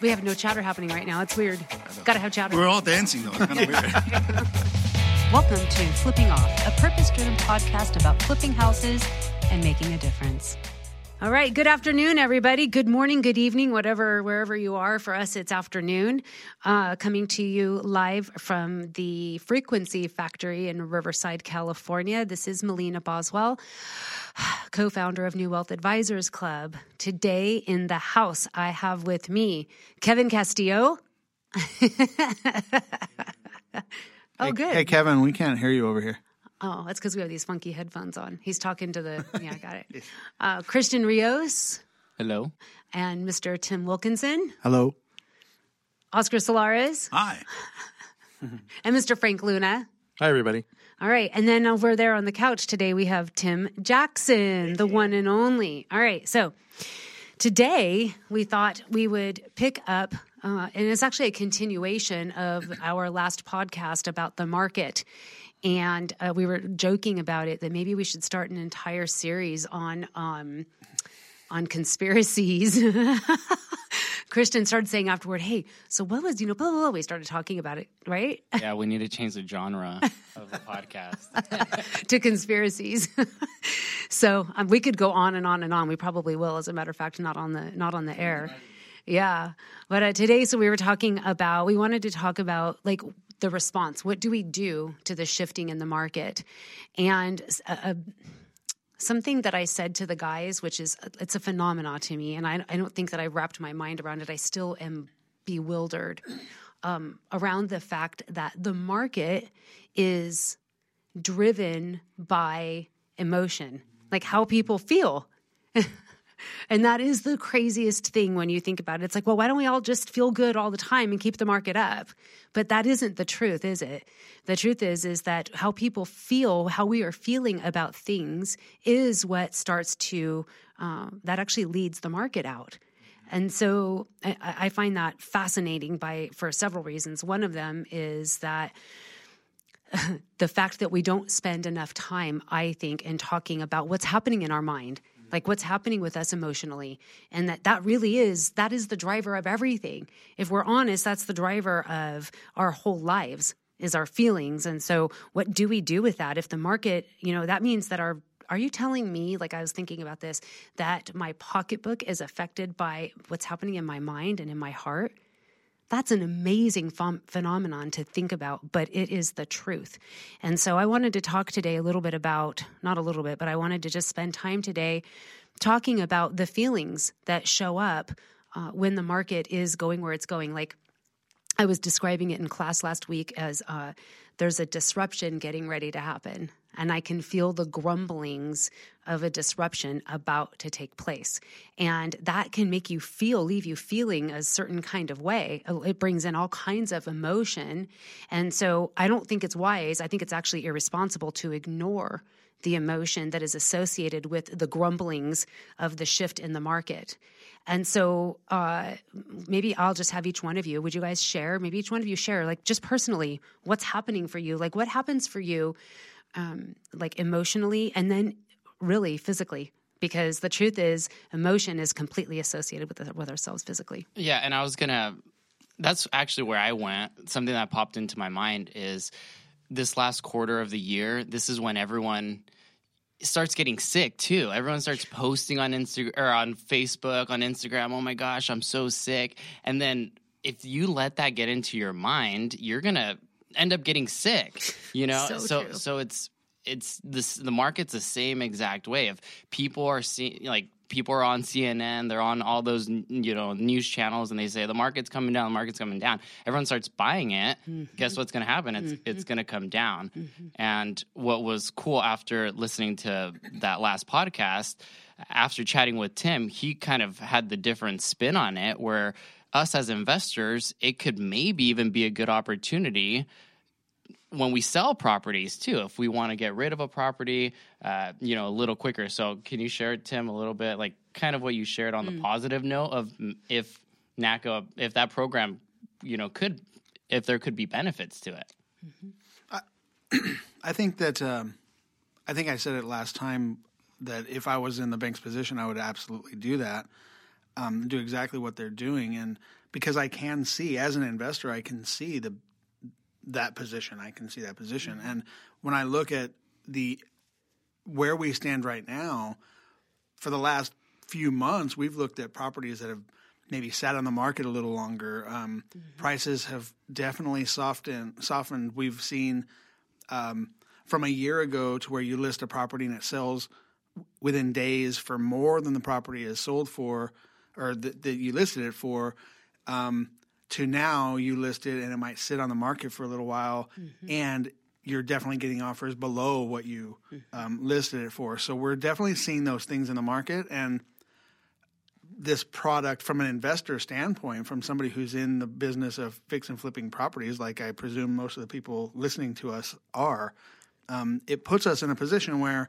We have no chatter happening right now. It's weird. Got to have chatter. We're all dancing though. It's kind of weird. Welcome to Flipping Off, a purpose driven podcast about flipping houses and making a difference. All right. Good afternoon, everybody. Good morning, good evening, whatever, wherever you are. For us, it's afternoon. Uh, coming to you live from the Frequency Factory in Riverside, California. This is Melina Boswell, co founder of New Wealth Advisors Club. Today in the house, I have with me Kevin Castillo. oh, hey, good. Hey, Kevin, we can't hear you over here. Oh, that's because we have these funky headphones on. He's talking to the. Yeah, I got it. Uh, Christian Rios Hello. and Mr. Tim Wilkinson, Hello. Oscar Solares, Hi. and Mr. Frank Luna. Hi, everybody. All right. And then over there on the couch today, we have Tim Jackson, the one and only. All right. So today we thought we would pick up, uh, and it's actually a continuation of our last podcast about the market. And uh, we were joking about it that maybe we should start an entire series on um, on conspiracies. Christian started saying afterward, "Hey, so what was you know?" Blah, blah, blah. We started talking about it, right? Yeah, we need to change the genre of the podcast. to conspiracies. so um, we could go on and on and on. We probably will, as a matter of fact, not on the not on the air. Yeah, but uh, today, so we were talking about. We wanted to talk about like the response. What do we do to the shifting in the market? And uh, uh, something that I said to the guys, which is it's a phenomena to me, and I, I don't think that I wrapped my mind around it. I still am bewildered um, around the fact that the market is driven by emotion, like how people feel. and that is the craziest thing when you think about it. It's like, well, why don't we all just feel good all the time and keep the market up? But that isn't the truth, is it? The truth is is that how people feel, how we are feeling about things, is what starts to um, that actually leads the market out. And so I, I find that fascinating by for several reasons. One of them is that the fact that we don't spend enough time, I think, in talking about what's happening in our mind, like what's happening with us emotionally, and that that really is that is the driver of everything. If we're honest, that's the driver of our whole lives is our feelings. And so, what do we do with that? If the market, you know, that means that our are you telling me, like I was thinking about this, that my pocketbook is affected by what's happening in my mind and in my heart? That's an amazing ph- phenomenon to think about, but it is the truth. And so I wanted to talk today a little bit about, not a little bit, but I wanted to just spend time today talking about the feelings that show up uh, when the market is going where it's going. Like I was describing it in class last week as uh, there's a disruption getting ready to happen. And I can feel the grumblings of a disruption about to take place. And that can make you feel, leave you feeling a certain kind of way. It brings in all kinds of emotion. And so I don't think it's wise. I think it's actually irresponsible to ignore the emotion that is associated with the grumblings of the shift in the market. And so uh, maybe I'll just have each one of you. Would you guys share? Maybe each one of you share, like just personally, what's happening for you? Like what happens for you, um, like emotionally, and then really physically? Because the truth is, emotion is completely associated with with ourselves physically. yeah, and I was gonna. That's actually where I went. Something that popped into my mind is this last quarter of the year. This is when everyone starts getting sick too. Everyone starts posting on Instagram or on Facebook, on Instagram. Oh my gosh, I'm so sick. And then if you let that get into your mind, you're gonna end up getting sick. You know, So so true. so it's it's this the market's the same exact way. If people are seeing like people are on CNN, they're on all those you know news channels, and they say the market's coming down, the market's coming down. Everyone starts buying it. Mm-hmm. Guess what's going to happen? It's mm-hmm. it's going to come down. Mm-hmm. And what was cool after listening to that last podcast, after chatting with Tim, he kind of had the different spin on it, where us as investors, it could maybe even be a good opportunity when we sell properties too if we want to get rid of a property uh, you know a little quicker. So can you share tim a little bit like kind of what you shared on the positive note of mm, if NACA if that program you know could if there could be benefits to it? I think that um, I think I said it last time that if I was in the bank's position, I would absolutely do that, um, do exactly what they're doing. And because I can see as an investor, I can see the that position. I can see that position, and when I look at the where we stand right now, for the last few months, we've looked at properties that have maybe sat on the market a little longer. Um, mm-hmm. Prices have definitely softened. Softened. We've seen um, from a year ago to where you list a property and it sells within days for more than the property is sold for, or that, that you listed it for. Um, to now you list it and it might sit on the market for a little while mm-hmm. and you're definitely getting offers below what you mm-hmm. um, listed it for. So we're definitely seeing those things in the market and this product from an investor standpoint, from somebody who's in the business of fix and flipping properties, like I presume most of the people listening to us are, um, it puts us in a position where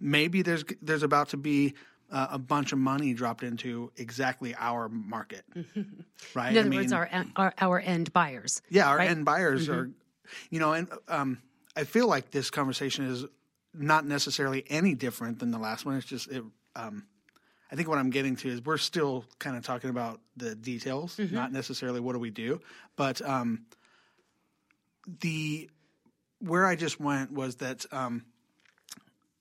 maybe there's there's about to be uh, a bunch of money dropped into exactly our market, right? In other I mean, words, our, our, our end buyers. Yeah, our right? end buyers mm-hmm. are, you know, and um, I feel like this conversation is not necessarily any different than the last one. It's just it. Um, I think what I'm getting to is we're still kind of talking about the details, mm-hmm. not necessarily what do we do, but um, the where I just went was that. Um,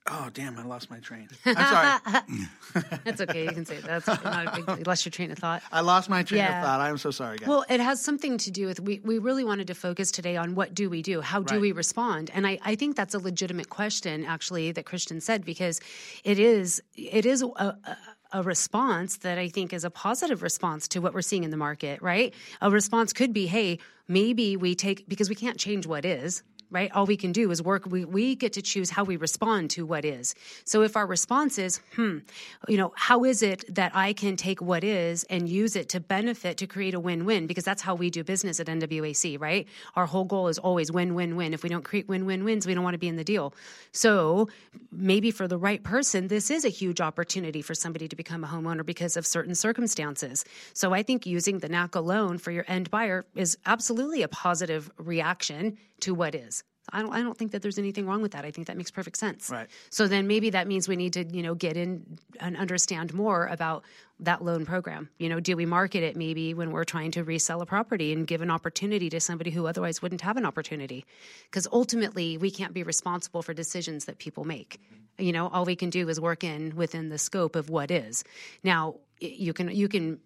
oh damn! I lost my train. I'm sorry. That's okay. You can say that. that's not a big. You lost your train of thought. I lost my train yeah. of thought. I'm so sorry, guys. Well, it has something to do with we. We really wanted to focus today on what do we do? How do right. we respond? And I, I think that's a legitimate question, actually, that Christian said because it is it is a, a a response that I think is a positive response to what we're seeing in the market, right? A response could be, hey, maybe we take, because we can't change what is, right? All we can do is work. We, we get to choose how we respond to what is. So if our response is, hmm, you know, how is it that I can take what is and use it to benefit to create a win win? Because that's how we do business at NWAC, right? Our whole goal is always win win win. If we don't create win win wins, we don't want to be in the deal. So maybe for the right person, this is a huge opportunity for somebody to become a homeowner because of certain circumstances. So I think using the NACA loan for your end buyer is absolutely a positive reaction to what is. I don't, I don't think that there's anything wrong with that. I think that makes perfect sense. Right. So then maybe that means we need to, you know, get in and understand more about that loan program. You know, do we market it maybe when we're trying to resell a property and give an opportunity to somebody who otherwise wouldn't have an opportunity? Because ultimately, we can't be responsible for decisions that people make. Mm-hmm. You know, all we can do is work in within the scope of what is. Now, you can you can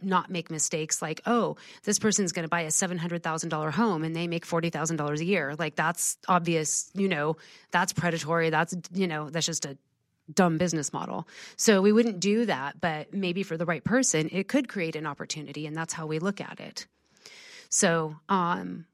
not make mistakes like oh this person's going to buy a $700,000 home and they make $40,000 a year. Like that's obvious you know that's predatory that's you know that's just a dumb business model. So we wouldn't do that but maybe for the right person it could create an opportunity and that's how we look at it. So um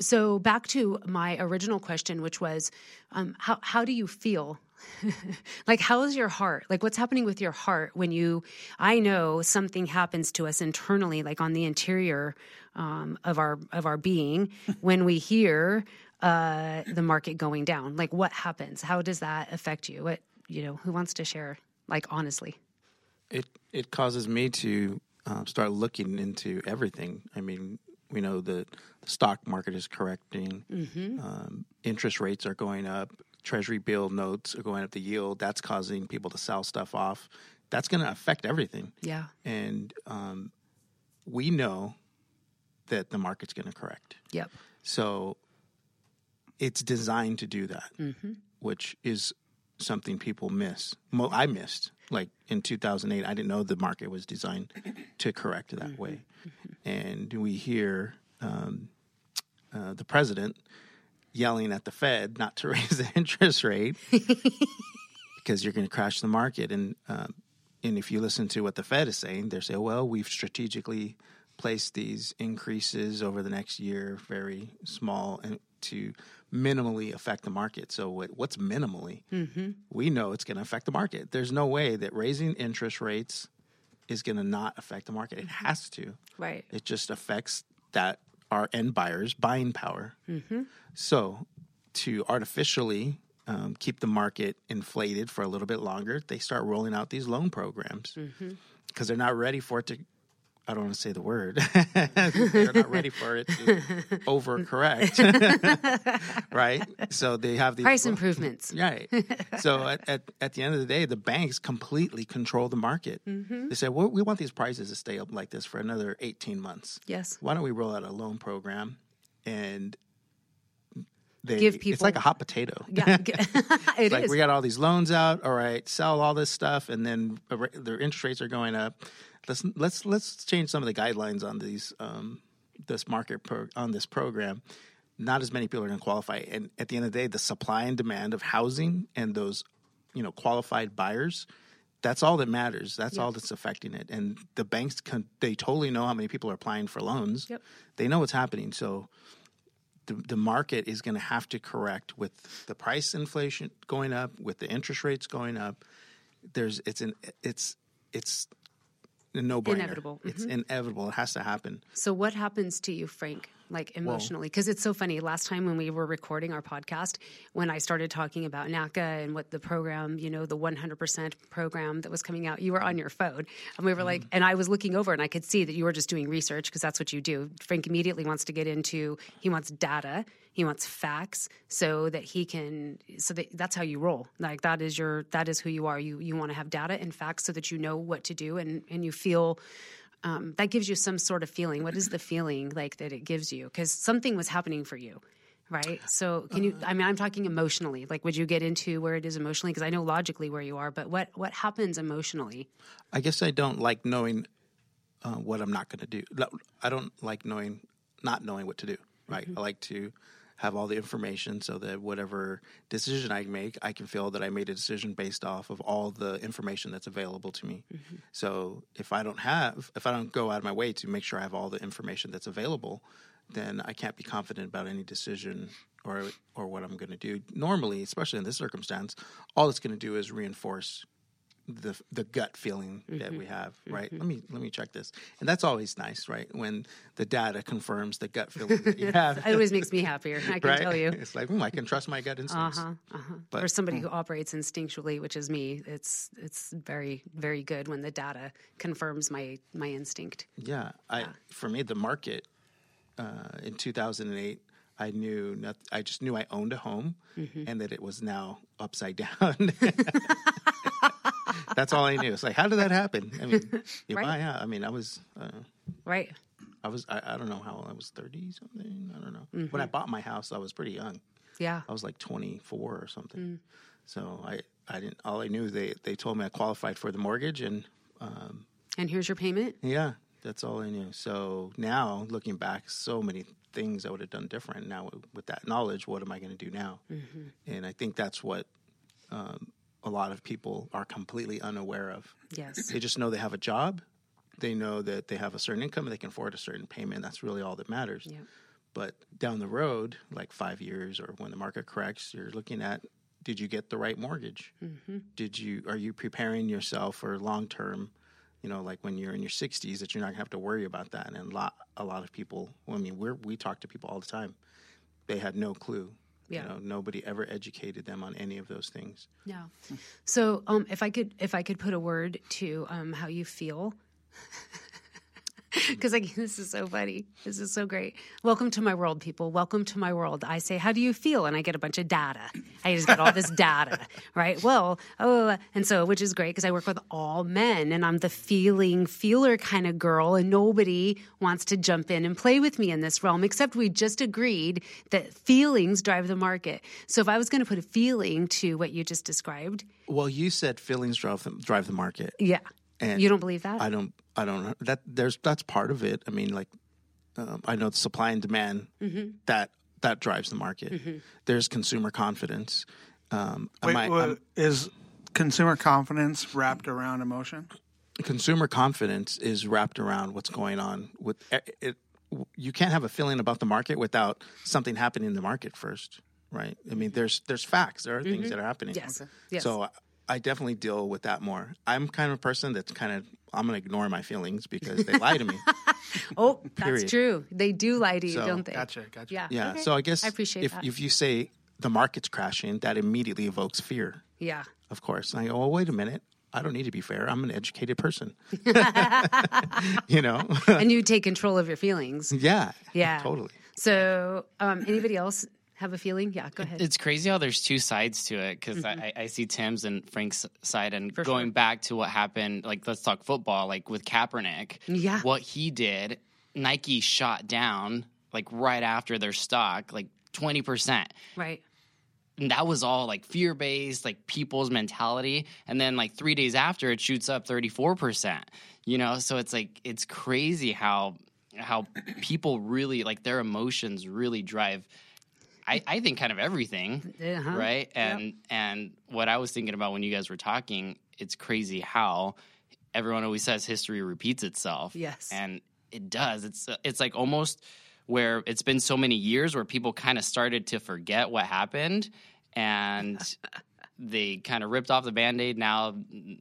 so back to my original question which was um, how, how do you feel like how's your heart? Like what's happening with your heart when you i know something happens to us internally like on the interior um, of our of our being when we hear uh, the market going down? Like what happens? How does that affect you? What you know who wants to share like honestly? It it causes me to uh, start looking into everything. I mean we know that the stock market is correcting. Mm-hmm. um, interest rates are going up treasury bill notes are going up the yield. That's causing people to sell stuff off. That's going to affect everything. Yeah. And um, we know that the market's going to correct. Yep. So it's designed to do that, mm-hmm. which is something people miss. I missed. Like in 2008, I didn't know the market was designed to correct that mm-hmm. way. Mm-hmm. And we hear um, uh, the president yelling at the Fed not to raise the interest rate because you're going to crash the market. And um, and if you listen to what the Fed is saying, they're saying, well, we've strategically placed these increases over the next year, very small, and to minimally affect the market. So what, what's minimally? Mm-hmm. We know it's going to affect the market. There's no way that raising interest rates is going to not affect the market. It has to. Right. It just affects that our end buyers' buying power. Mm-hmm. So, to artificially um, keep the market inflated for a little bit longer, they start rolling out these loan programs because mm-hmm. they're not ready for it to I don't want to say the word. They're not ready for it to overcorrect, right? So they have these Price improvements. Right. So at, at, at the end of the day, the banks completely control the market. Mm-hmm. They say, well, we want these prices to stay up like this for another 18 months. Yes. Why don't we roll out a loan program and they, Give people. It's like a hot potato. Yeah, it It's like is. we got all these loans out. All right, sell all this stuff, and then their interest rates are going up. Let's let's let's change some of the guidelines on these um, this market pro, on this program. Not as many people are going to qualify, and at the end of the day, the supply and demand of housing and those you know qualified buyers. That's all that matters. That's all that's affecting it. And the banks can they totally know how many people are applying for loans. Yep. They know what's happening. So the, the market is going to have to correct with the price inflation going up, with the interest rates going up. There's it's an it's it's no brainer. Inevitable. Mm-hmm. It's inevitable. It has to happen. So what happens to you, Frank, like emotionally? Because it's so funny. Last time when we were recording our podcast, when I started talking about NACA and what the program, you know, the 100% program that was coming out, you were on your phone. And we were like, mm. and I was looking over and I could see that you were just doing research because that's what you do. Frank immediately wants to get into, he wants data. He wants facts so that he can so that that's how you roll. Like that is your that is who you are. You you want to have data and facts so that you know what to do and and you feel um, that gives you some sort of feeling. What is the feeling like that it gives you? Because something was happening for you, right? So, can you? I mean, I'm talking emotionally. Like, would you get into where it is emotionally? Because I know logically where you are, but what what happens emotionally? I guess I don't like knowing uh, what I'm not going to do. I don't like knowing not knowing what to do. Right. I like to have all the information so that whatever decision I make, I can feel that I made a decision based off of all the information that's available to me. Mm-hmm. So if I don't have, if I don't go out of my way to make sure I have all the information that's available, then I can't be confident about any decision or or what I'm going to do. Normally, especially in this circumstance, all it's going to do is reinforce the the gut feeling that we have, right? Let me let me check this, and that's always nice, right? When the data confirms the gut feeling that you have, It always makes me happier. I can right? tell you. It's like, hmm, I can trust my gut instincts. Uh-huh, uh-huh. But- or somebody who operates instinctually, which is me. It's it's very very good when the data confirms my my instinct. Yeah, I for me the market uh, in 2008, I knew not, I just knew I owned a home and that it was now upside down. That's all I knew. It's like, how did that happen? I mean, you Right. buy out. I mean, I was, uh, Right. I was, I, I don't know how old I was, thirty something. I don't know. Mm-hmm. When I bought my house, I was pretty young. Yeah. I was like 24 or something. Mm. So I, I didn't. All I knew they they told me I qualified for the mortgage, and um, And here's your payment. yeah, that's all I knew. So now looking back, so many things I would have done different. Now with that knowledge, what am I going to do now? And I think that's what um, a lot of people are completely unaware of. Yes. They just know they have a job. They know that they have a certain income and they can afford a certain payment. That's really all that matters. Yep. But down the road, like five years or when the market corrects, you're looking at did you get the right mortgage? Mm-hmm. Did you are you preparing yourself for long term? You know, like when you're in your 60s, that you're not gonna have to worry about that. And a lot a lot of people, I mean, we we talk to people all the time. They had no clue. Yeah. You know, nobody ever educated them on any of those things. Yeah. So, um, if I could, if I could put a word to um, how you feel, because like this is so funny. This is so great. Welcome to my world, people. Welcome to my world. I say, how do you feel? And I get a bunch of data. I just get all this data, right? Well, oh, and so which is great because I work with all men, and I'm the feeling feeler kind of girl, and nobody wants to jump in and play with me in this realm. Except we just agreed that feelings drive the market. So if I was going to put a feeling to what you just described, Well, you said feelings drive the, drive the market. yeah. And you don't believe that? I don't. I don't know that there's that's part of it. I mean, like um, I know the supply and demand Mm-hmm. that that drives the market. There's consumer confidence. Um, Wait, I- what- I'm- is consumer confidence wrapped around emotion? consumer confidence is wrapped around what's going on with it, it. You can't have a feeling about the market without something happening in the market first, right? I mean, there's there's facts. There are things that are happening. Yes. Okay. Yes. So I- I definitely deal with that more. I'm kind of a person that's kind of I'm going to ignore my feelings because they lie to me. oh, that's true. They do lie to you, So- don't they? Gotcha, gotcha. Yeah. Yeah. Okay. So I guess I appreciate if that. if you say the market's crashing, that immediately evokes fear. yeah. Of course. And I go, well, wait a minute. I don't need to be fair. I'm an educated person. you know? and you take control of your feelings. yeah. Yeah. Totally. So, um, anybody else have a feeling? Yeah, go ahead. It's crazy how there's two sides to it because mm-hmm. I, I see Tim's and Frank's side, and going back to what happened, like let's talk football, like with Kaepernick. Yeah. what he did, Nike shot down like right after their stock, like twenty percent. right. And that was all like fear based, like people's mentality. And then like three days after, it shoots up thirty four percent. You know, so it's like it's crazy how how people really like their emotions really drive. I, I think kind of everything, Uh-huh. right? And and what I was thinking about when you guys were talking, it's crazy how everyone always says history repeats itself. Yes. and it does. It's it's like almost where it's been so many years where people kind of started to forget what happened and they kind of ripped off the band-aid now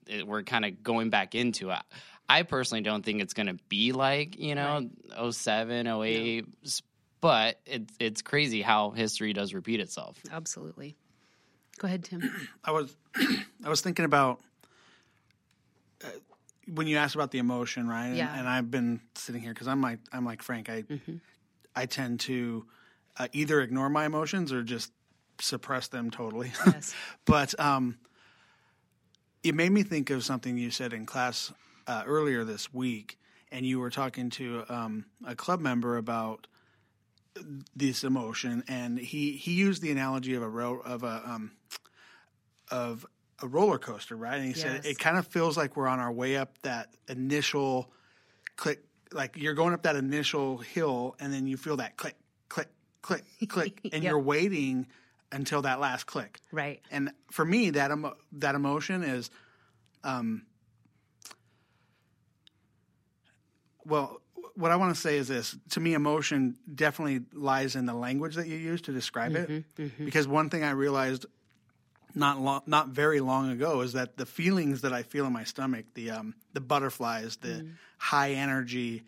it, we're kind of going back into it i personally don't think it's going to be like you know 07 08 s- but it's it's crazy how history does repeat itself Absolutely. Go ahead, Tim. I was I was thinking about uh, when you asked about the emotion, right? And, Yeah. and I've been sitting here because I'm like I'm like Frank. I I tend to uh, either ignore my emotions or just suppress them totally. Yes. but um, it made me think of something you said in class uh, earlier this week, and you were talking to um, a club member about this emotion, and he he used the analogy of a ro- of a um, of a roller coaster, right? And he said it kind of feels like we're on our way up that initial click, like you're going up that initial hill, and then you feel that click, click, click, click, and Yep. you're waiting until that last click. Right. And for me, that emo- that emotion is, um, well, what I want to say is this: to me, emotion definitely lies in the language that you use to describe it. Because one thing I realized not long, not very long ago is that the feelings that I feel in my stomach, the um, the butterflies, the high energy,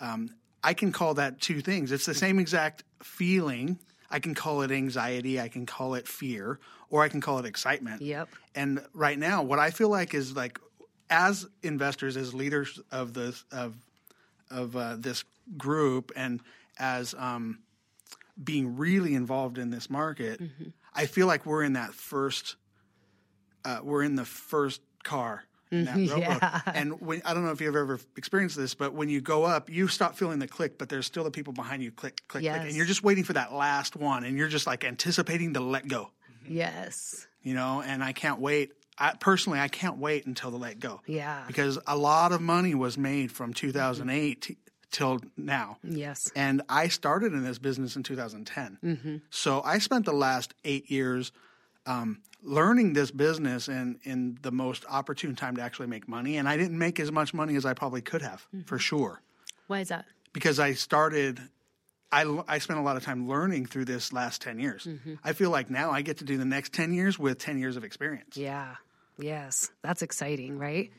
um, I can call that two things. It's the same exact feeling. I can call it anxiety. I can call it fear, or I can call it excitement. Yep. And right now, what I feel like is like, as investors, as leaders of the of of uh, this group, and as um, being really involved in this market, I feel like we're in that first. Uh, we're in the first car. In that rowboat. Yeah. And when, I don't know if you've ever experienced this, but when you go up, you stop feeling the click, but there's still the people behind you click, click, click, and you're just waiting for that last one, and you're just like anticipating to let go Yes. you know, and I can't wait. I, personally, I can't wait until the let go. Yeah. Because a lot of money was made from 2008 t- mm-hmm. till now. Yes. And I started in this business in 2010. Mm-hmm. So I spent the last eight years um, learning this business and in the most opportune time to actually make money. And I didn't make as much money as I probably could have, mm-hmm. for sure Why is that? because I started. I, I spent a lot of time learning through this last 10 years. I feel like now I get to do the next 10 years with 10 years of experience. Yeah. Yes. That's exciting, right?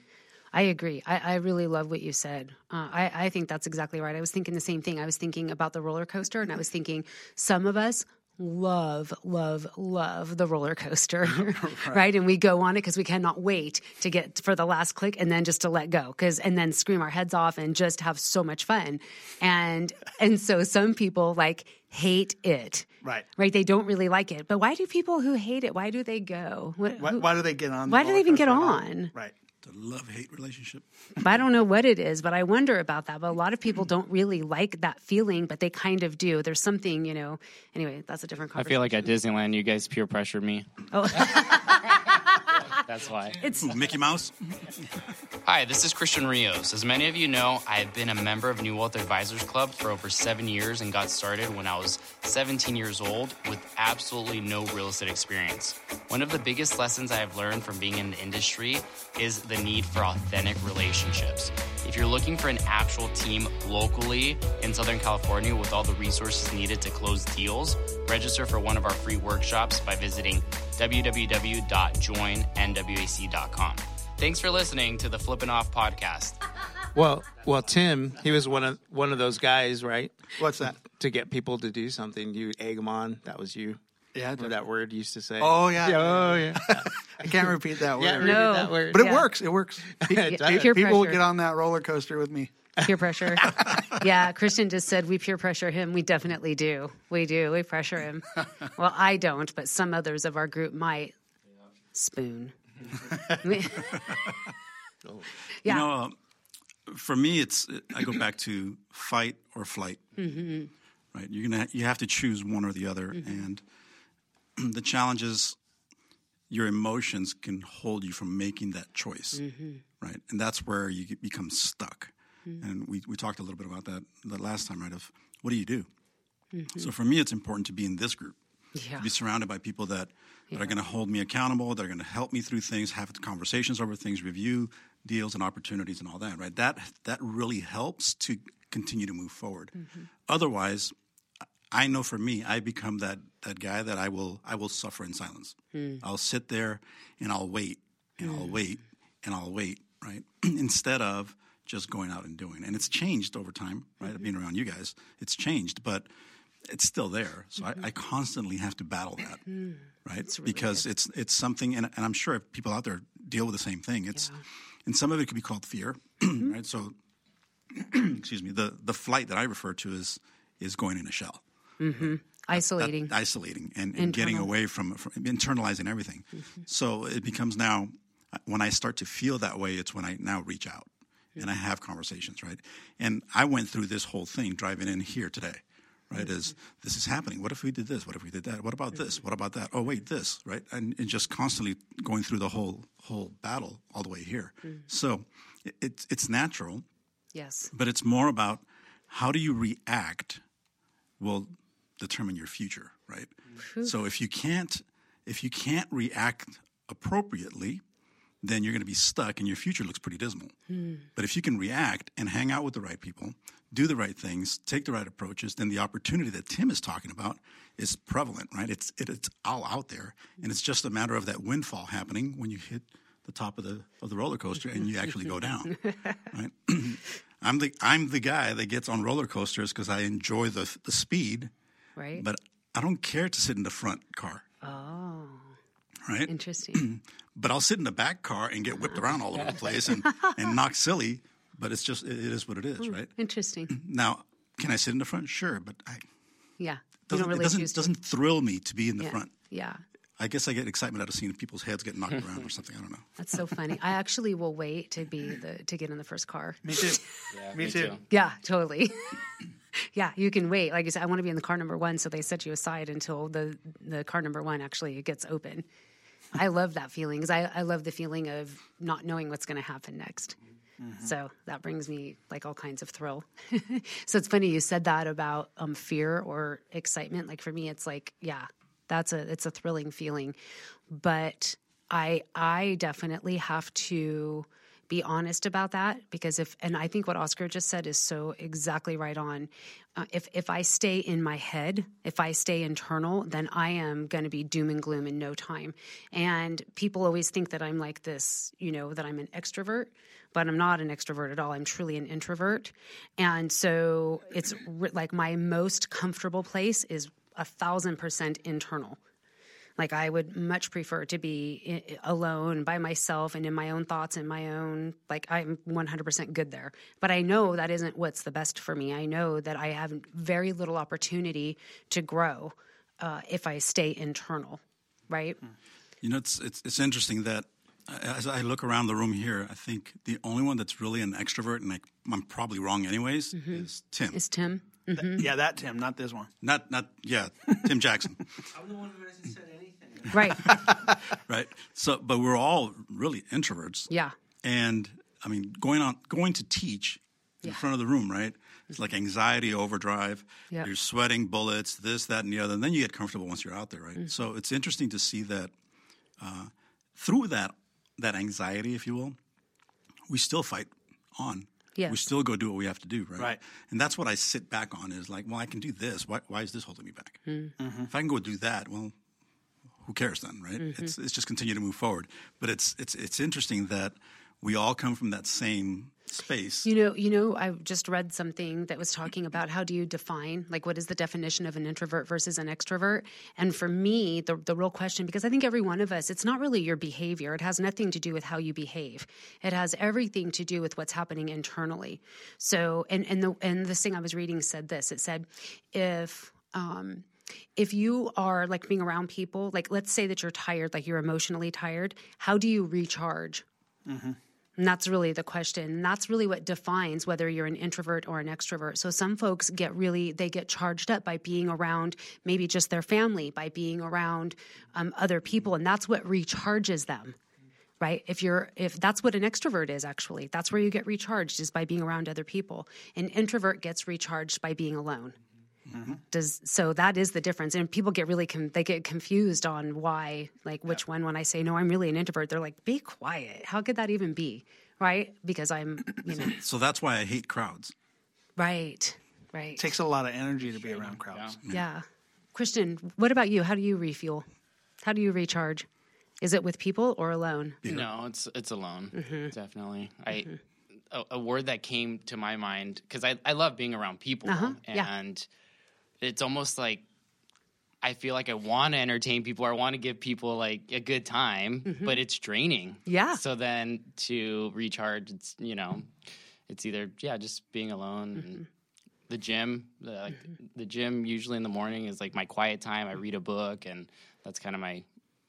I agree. I, I really love what you said. Uh, I, I think that's exactly right. I was thinking the same thing. I was thinking about the roller coaster, and I was thinking some of us love, love, love the roller coaster, right. And we go on it because we cannot wait to get for the last click and then just to let go, because and then scream our heads off and just have so much fun. And and so some people like hate it. Right. Right, they don't really like it. But why do people who hate it? Why do they go? What, Why, who- why do they get on? the why do they even get coaster at all? on? Right. The love hate relationship. I don't know what it is, but I wonder about that. But a lot of people don't really like that feeling, but they kind of do. There's something, you know. Anyway, that's a different i feel like at disneyland you guys peer pressure me Oh. that's why it's Mickey Mouse. Hi, this is Christian Rios. As many of you know, I have been a member of New Wealth Advisors Club for over seven years and got started when I was 17 years old with absolutely no real estate experience. One of the biggest lessons I have learned from being in the industry is the need for authentic relationships. If you're looking for an actual team locally in Southern California with all the resources needed to close deals, register for one of our free workshops by visiting www.joinnwac.com. Thanks for listening to the Flippin' Off podcast. Well, well, Tim, he was one of one of those guys, right? What's that? To get people to do something, you egg them on. That was you. Yeah. Remember that word used to say? Oh yeah. Yeah, oh yeah. I can't repeat that word. Yeah, No. that word. But it Yeah. works. It works. It does. People pressure. get on that roller coaster with me. Peer pressure. yeah, Christian just said we peer pressure him. We definitely do. We do. We pressure him. Well, I don't, but some others of our group might. Spoon. yeah. You know, uh, for me, it's I go back to fight or flight. Mm-hmm. Right, you're gonna you have to choose one or the other, and the challenge is your emotions can hold you from making that choice. Right, and that's where you become stuck. Mm-hmm. And we we talked a little bit about that the last time, right? Of what do you do? Mm-hmm. So for me, it's important to be in this group yeah. to be surrounded by people that, that are going to hold me accountable, that are going to help me through things, have conversations over things, review deals and opportunities and all that, right? That that really helps to continue to move forward. Mm-hmm. Otherwise, I know for me, I become that that guy that I will I will suffer in silence. Mm. I'll sit there and I'll wait and I'll mm. wait and I'll wait, right? Instead of just going out and doing. And it's changed over time, right? Being around you guys, it's changed, but it's still there. So I, I constantly have to battle that, right? because it's it's something, and, and I'm sure people out there deal with the same thing. It's and some of it could be called fear, right? So, excuse me. The the flight that I refer to is is going in a shell, Isolating. that- isolating, and, and getting away from, from internalizing everything. So it becomes now uh, when I start to feel that way, it's when I now reach out and I have conversations, right? And I went through this whole thing driving in here today, right? Is this is happening? What if we did this? What if we did that? What about this? What about that? Oh wait, this, right? And, and just constantly going through the whole whole battle all the way here. Mm-hmm. So it, it's it's natural, yes. but it's more about how do you react will determine your future, right? So if you can't if you can't react appropriately, then you're going to be stuck and your future looks pretty dismal. Hmm. But if you can react and hang out with the right people, do the right things, take the right approaches, then the opportunity that Tim is talking about is prevalent, right? It's it, it's all out there, and it's just a matter of that windfall happening when you hit the top of the of the roller coaster and you actually go down, right? I'm the I'm the guy that gets on roller coasters because I enjoy the the speed, Right. but I don't care to sit in the front car, oh, right? interesting. but I'll sit in the back car and get whipped around all over the place and, and knock silly. But it's just it it is what it is, hmm, right? interesting. Now, can I sit in the front? Sure, but I Yeah. Doesn't, really it doesn't doesn't thrill me to be in the yeah. front. Yeah. I guess I get excitement out of seeing people's heads get knocked around or something. I don't know. That's so funny. I actually will wait to be the to get in the first car. Me too. me, too. Yeah, totally. yeah, you can wait. Like I said, I want to be in the car number one, so they set you aside until the the car number one actually gets open. I love that feeling because I, I love the feeling of not knowing what's going to happen next. So that brings me like all kinds of thrill. so it's funny you said that about um, fear or excitement. Like for me, it's like yeah, that's a it's a thrilling feeling, but I I definitely have to be honest about that because if and I think what Oscar just said is so exactly right on. Uh, if if I stay in my head, if I stay internal, then I am going to be doom and gloom in no time. And people always think that I'm like this, you know, that I'm an extrovert, but I'm not an extrovert at all. I'm truly an introvert. And so it's like my most comfortable place is a thousand percent internal. Like I would much prefer to be alone by myself and in my own thoughts and my own like I'm 100% good there. But I know that isn't what's the best for me. I know that I have very little opportunity to grow uh, if I stay internal, right? You know, it's it's, it's interesting that uh, as I look around the room here, I think the only one that's really an extrovert, and I, I'm probably wrong anyways, is Tim. Is Tim? Yeah, that Tim, not this one. Not not yeah, Tim Jackson. I'm the one who hasn't said anything. Right. right? So, but we're all really introverts. Yeah. And I mean, going on, going to teach in Yeah. front of the room, right? It's like anxiety overdrive. Yeah. You're sweating bullets, this, that, and the other. And then you get comfortable once you're out there, Mm. right? So it's interesting to see that uh, through that that anxiety, if you will, we still fight on. Yes. We still go do what we have to do, right? Right. And that's what I sit back on is like, well, I can do this. Why, why is this holding me back? Mm-hmm. If I can go do that, well, who cares then, right? Mm-hmm. It's it's just continue to move forward. But it's it's it's interesting that we all come from that same space. You know, you know, I just read something that was talking about how do you define, like, what is the definition of an introvert versus an extrovert? And for me, the the real question, because I think every one of us, it's not really your behavior. It has nothing to do with how you behave. It has everything to do with what's happening internally. So, and and the and this thing I was reading said this. It said, if um, if you are like being around people, like let's say that you're tired, like you're emotionally tired, how do you recharge? And that's really the question. And that's really what defines whether you're an introvert or an extrovert. So some folks get really, they get charged up by being around maybe just their family, by being around um, other people. And that's what recharges them. Right. If you're, if that's what an extrovert is, actually, that's where you get recharged is by being around other people. An introvert gets recharged by being alone. Does so that is the difference, and people get really com- they get confused on why, like which one. When I say no, I'm really an introvert, they're like, "Be quiet." How could that even be? Right? Because I'm, you know, So that's why I hate crowds. right, right. It takes a lot of energy to be around crowds. Yeah. Christian, what about you? How do you refuel? How do you recharge? Is it with people or alone? No, it's it's alone. Mm-hmm. Definitely. I a, a word that came to my mind because I I love being around people Uh-huh, yeah. It's almost like I feel like I want to entertain people. I want to give people like a good time, but it's draining. Mm-hmm. Yeah. So then to recharge, it's you know, it's either yeah, just being alone. Mm-hmm. And the gym, the, like, the gym usually in the morning is like my quiet time. I read a book, and that's kind of my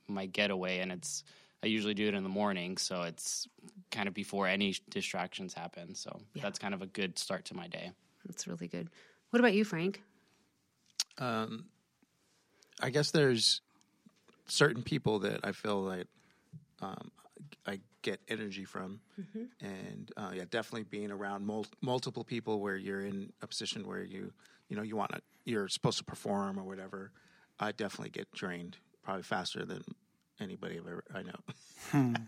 my getaway. And it's I usually do it in the morning, so it's kind of before any distractions happen. So that's kind of a good start to my day. That's really good. What about you, Frank? I guess there's certain people that I feel like um, I get energy from, and uh, yeah, definitely being around mul- multiple people where you're in a position where you you know you want to you're supposed to perform or whatever. I definitely get drained probably faster than anybody I've ever I know.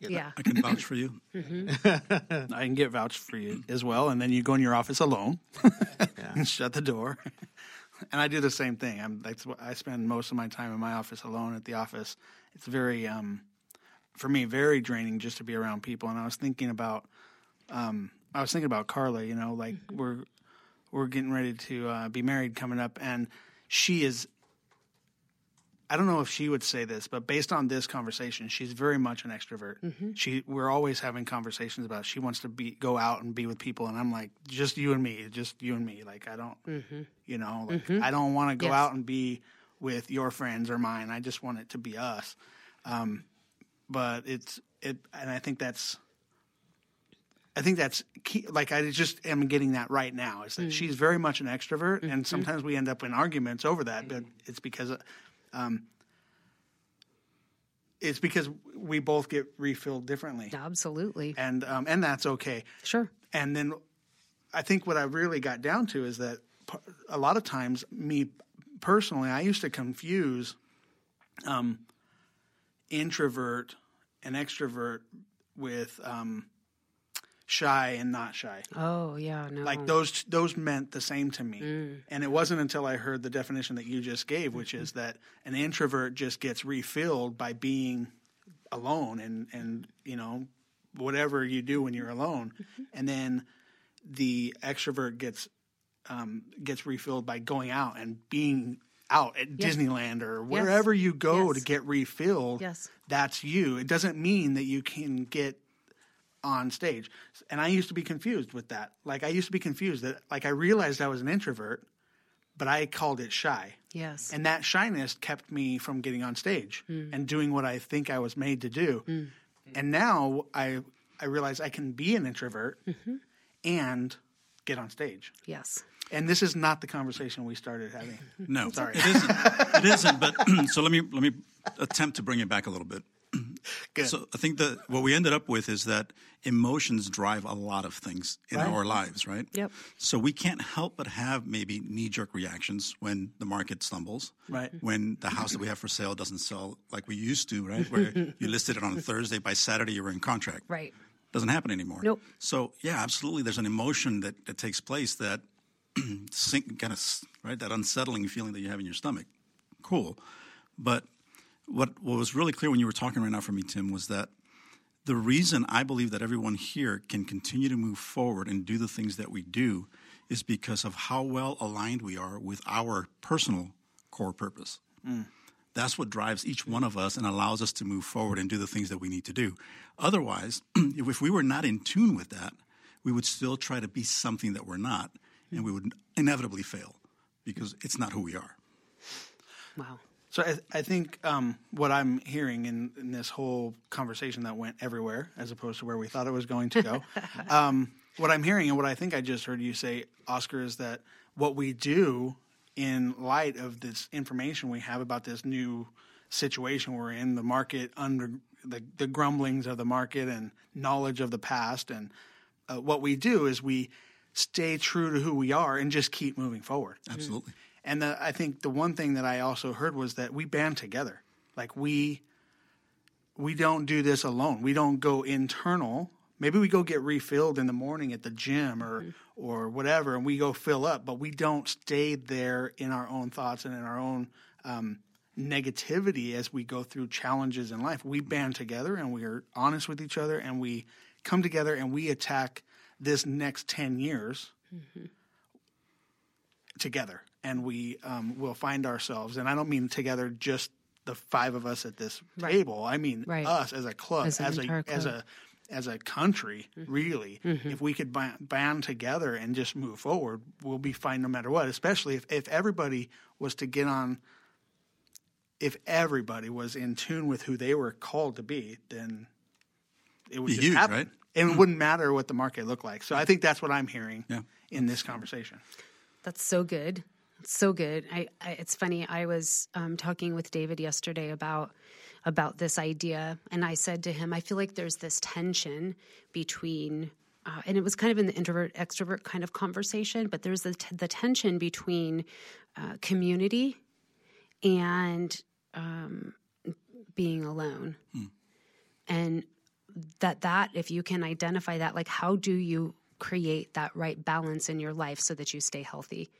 Yeah. I can vouch for you. I can get vouched for you as well, and then you go in your office alone and shut the door. And I do the same thing. I'm that's what I spend most of my time in my office alone at the office. It's very um, for me very draining just to be around people. And I was thinking about um, I was thinking about Carla. You know, like we're we're getting ready to uh, be married coming up, and she is I don't know if she would say this, but based on this conversation, she's very much an extrovert. Mm-hmm. She we're always having conversations about she wants to be go out and be with people, and I'm like, just you and me, just you and me. Like I don't, mm-hmm. you know, like mm-hmm. I don't want to go Yes. out and be with your friends or mine. I just want it to be us. Um, but it's it, and I think that's. I think that's key. Like I just am getting that right now. Is that mm. she's very much an extrovert, and sometimes we end up in arguments over that. But mm. it's because um, it's because we both get refilled differently, Absolutely. and um, and that's okay. Sure. And then I think what I really got down to is that a lot of times, me personally, I used to confuse um, introvert and extrovert with um, shy and not shy. Oh, yeah. No. Like those those meant the same to me. And it wasn't until I heard the definition that you just gave, which is that an introvert just gets refilled by being alone and and you know whatever you do when you're alone. And then the extrovert gets um, gets refilled by going out and being out at Disneyland or wherever you go Yes. to get refilled. Yes. That's you. It doesn't mean that you can get on stage. And I used to be confused with that. Like I used to be confused that like I realized I was an introvert, but I called it shy. yes. And that shyness kept me from getting on stage mm. and doing what I think I was made to do. Mm. And now I I realize I can be an introvert mm-hmm. and get on stage. yes. And this is not the conversation we started having. No, Sorry. it isn't. It isn't. But so let me let me attempt to bring it back a little bit. Good. So I think that what we ended up with is that emotions drive a lot of things in our lives, right? Yep. So we can't help but have maybe knee jerk reactions when the market stumbles, Right. When the house that we have for sale doesn't sell like we used to, right? Where you listed it on a Thursday, by Saturday you were in contract. Right. Doesn't happen anymore. Nope. So yeah, absolutely. There's an emotion that, that takes place that sink, kind of right that unsettling feeling that you have in your stomach. Cool, but what what was really clear when you were talking right now for me, Tim, was that the reason I believe that everyone here can continue to move forward and do the things that we do is because of how well aligned we are with our personal core purpose. Mm. That's what drives each one of us and allows us to move forward and do the things that we need to do. Otherwise, if we were not in tune with that, we would still try to be something that we're not, and we would inevitably fail because it's not who we are. Wow. So I, I think um, what I'm hearing in, in this whole conversation that went everywhere, as opposed to where we thought it was going to go, um, what I'm hearing and what I think I just heard you say, Oscar, is that what we do in light of this information we have about this new situation we're in, the market under the, the grumblings of the market and knowledge of the past, and uh, what we do is we stay true to who we are and just keep moving forward. Absolutely. And the, I think the one thing that I also heard was that we band together. Like we we don't do this alone. We don't go internal. Maybe we go get refilled in the morning at the gym or or whatever, and we go fill up. But we don't stay there in our own thoughts and in our own um, negativity as we go through challenges in life. We band together and we are honest with each other, and we come together and we attack this next ten years together and we um, will find ourselves and i don't mean together just the five of us at this Right. table i mean Right. us as a club As as, a entire as a as a country mm-hmm. really mm-hmm. if we could band together and just move forward we'll be fine no matter what especially if, if everybody was to get on if everybody was in tune with who they were called to be then it would Be just huge, happen right? and it mm-hmm. wouldn't matter what the market looked like so i think that's what i'm hearing Yeah. in this conversation That's so good. So good. I, I it's funny. I was um, talking with David yesterday about about this idea, and I said to him, I feel like there's this tension between, uh, and it was kind of in the introvert extrovert kind of conversation, but there's the t- the tension between uh, community and um, being alone, and that that if you can identify that, like how do you create that right balance in your life so that you stay healthy?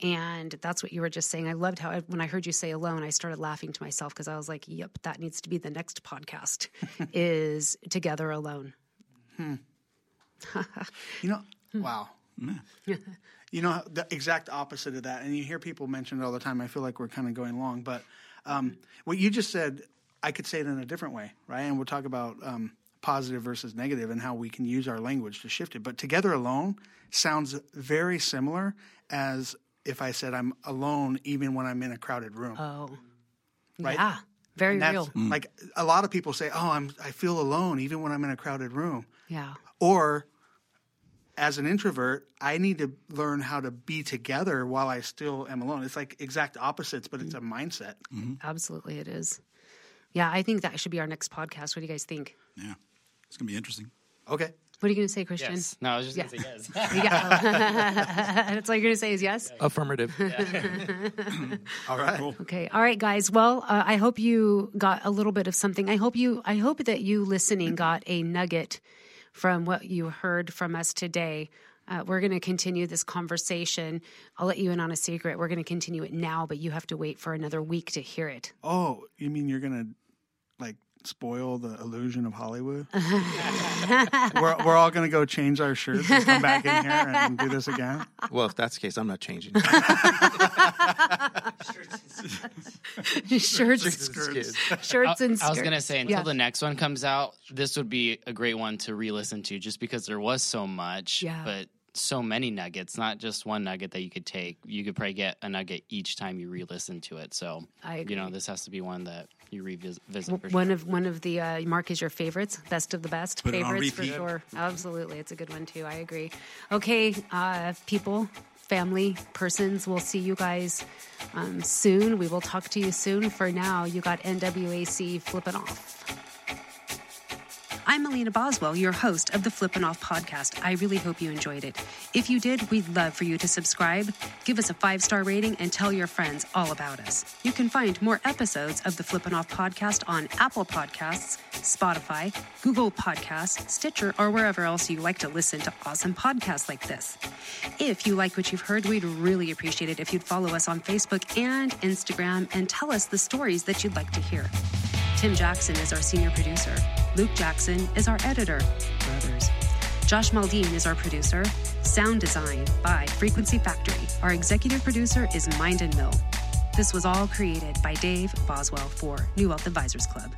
And that's what you were just saying. I loved how I, when I heard you say alone, I started laughing to myself because I was like, "Yep, that needs to be the next podcast." is together alone. You know, wow. you know, the exact opposite of that. And you hear people mention it all the time. I feel like we're kind of going long. But um, what you just said, I could say it in a different way, right? And we'll talk about um, positive versus negative and how we can use our language to shift it. But together alone sounds very similar as if I said I'm alone even when I'm in a crowded room. Oh, Right? yeah, very And that's real. like a lot of people say, "Oh, I'm I feel alone even when I'm in a crowded room." Yeah, Or as an introvert, I need to learn how to be together while I still am alone. It's like exact opposites, but it's a mindset. Mm-hmm. absolutely, it is. Yeah, I think that should be our next podcast. What do you guys think? Yeah. It's going to be interesting. Okay. What are you going to say, Christian? Yes. No, I was just gonna say yes. Yeah, that's all you're going to say is yes. Affirmative. All right. Okay. All right, guys. Well, uh, I hope you got a little bit of something. I hope you. I hope that you listening got a nugget from what you heard from us today. Uh, we're going to continue this conversation. I'll let you in on a secret. We're going to continue it now, but you have to wait for another week to hear it. Oh, you mean you're gonna like spoil the illusion of Hollywood? we're we're all gonna go change our shirts and come back in here and do this again. well, if that's the case, I'm not changing. shirts, Just kidding. shirts, and skirts. I was gonna say until Yeah. the next one comes out, this would be a great one to re-listen to, just because there was so much, Yeah. but so many nuggets, not just one nugget that you could take. You could probably get a nugget each time you re-listen to it. So, I you know, this has to be one that you revisit. For One of one of the uh, Mark is your favorites, best of the best Put it on favorites for sure. Absolutely, it's a good one too. I agree. Okay, uh, people, family, persons, we'll see you guys um, soon. We will talk to you soon. For now, you got NWAC flipping off. I'm Melina Boswell, your host of the Flippin' Off podcast. I really hope you enjoyed it. If you did, we'd love for you to subscribe, give us a five star rating, and tell your friends all about us. You can find more episodes of the Flippin' Off podcast on Apple Podcasts, Spotify, Google Podcasts, Stitcher, or wherever else you like to listen to awesome podcasts like this. If you like what you've heard, we'd really appreciate it if you'd follow us on Facebook and Instagram and tell us the stories that you'd like to hear. Tim Jackson is our senior producer. Luke Jackson is our editor. Brothers. Josh Maldine is our producer. Sound design by Frequency Factory. Our executive producer is Mind and Mill. This was all created by Dave Boswell for New Wealth Advisors Club.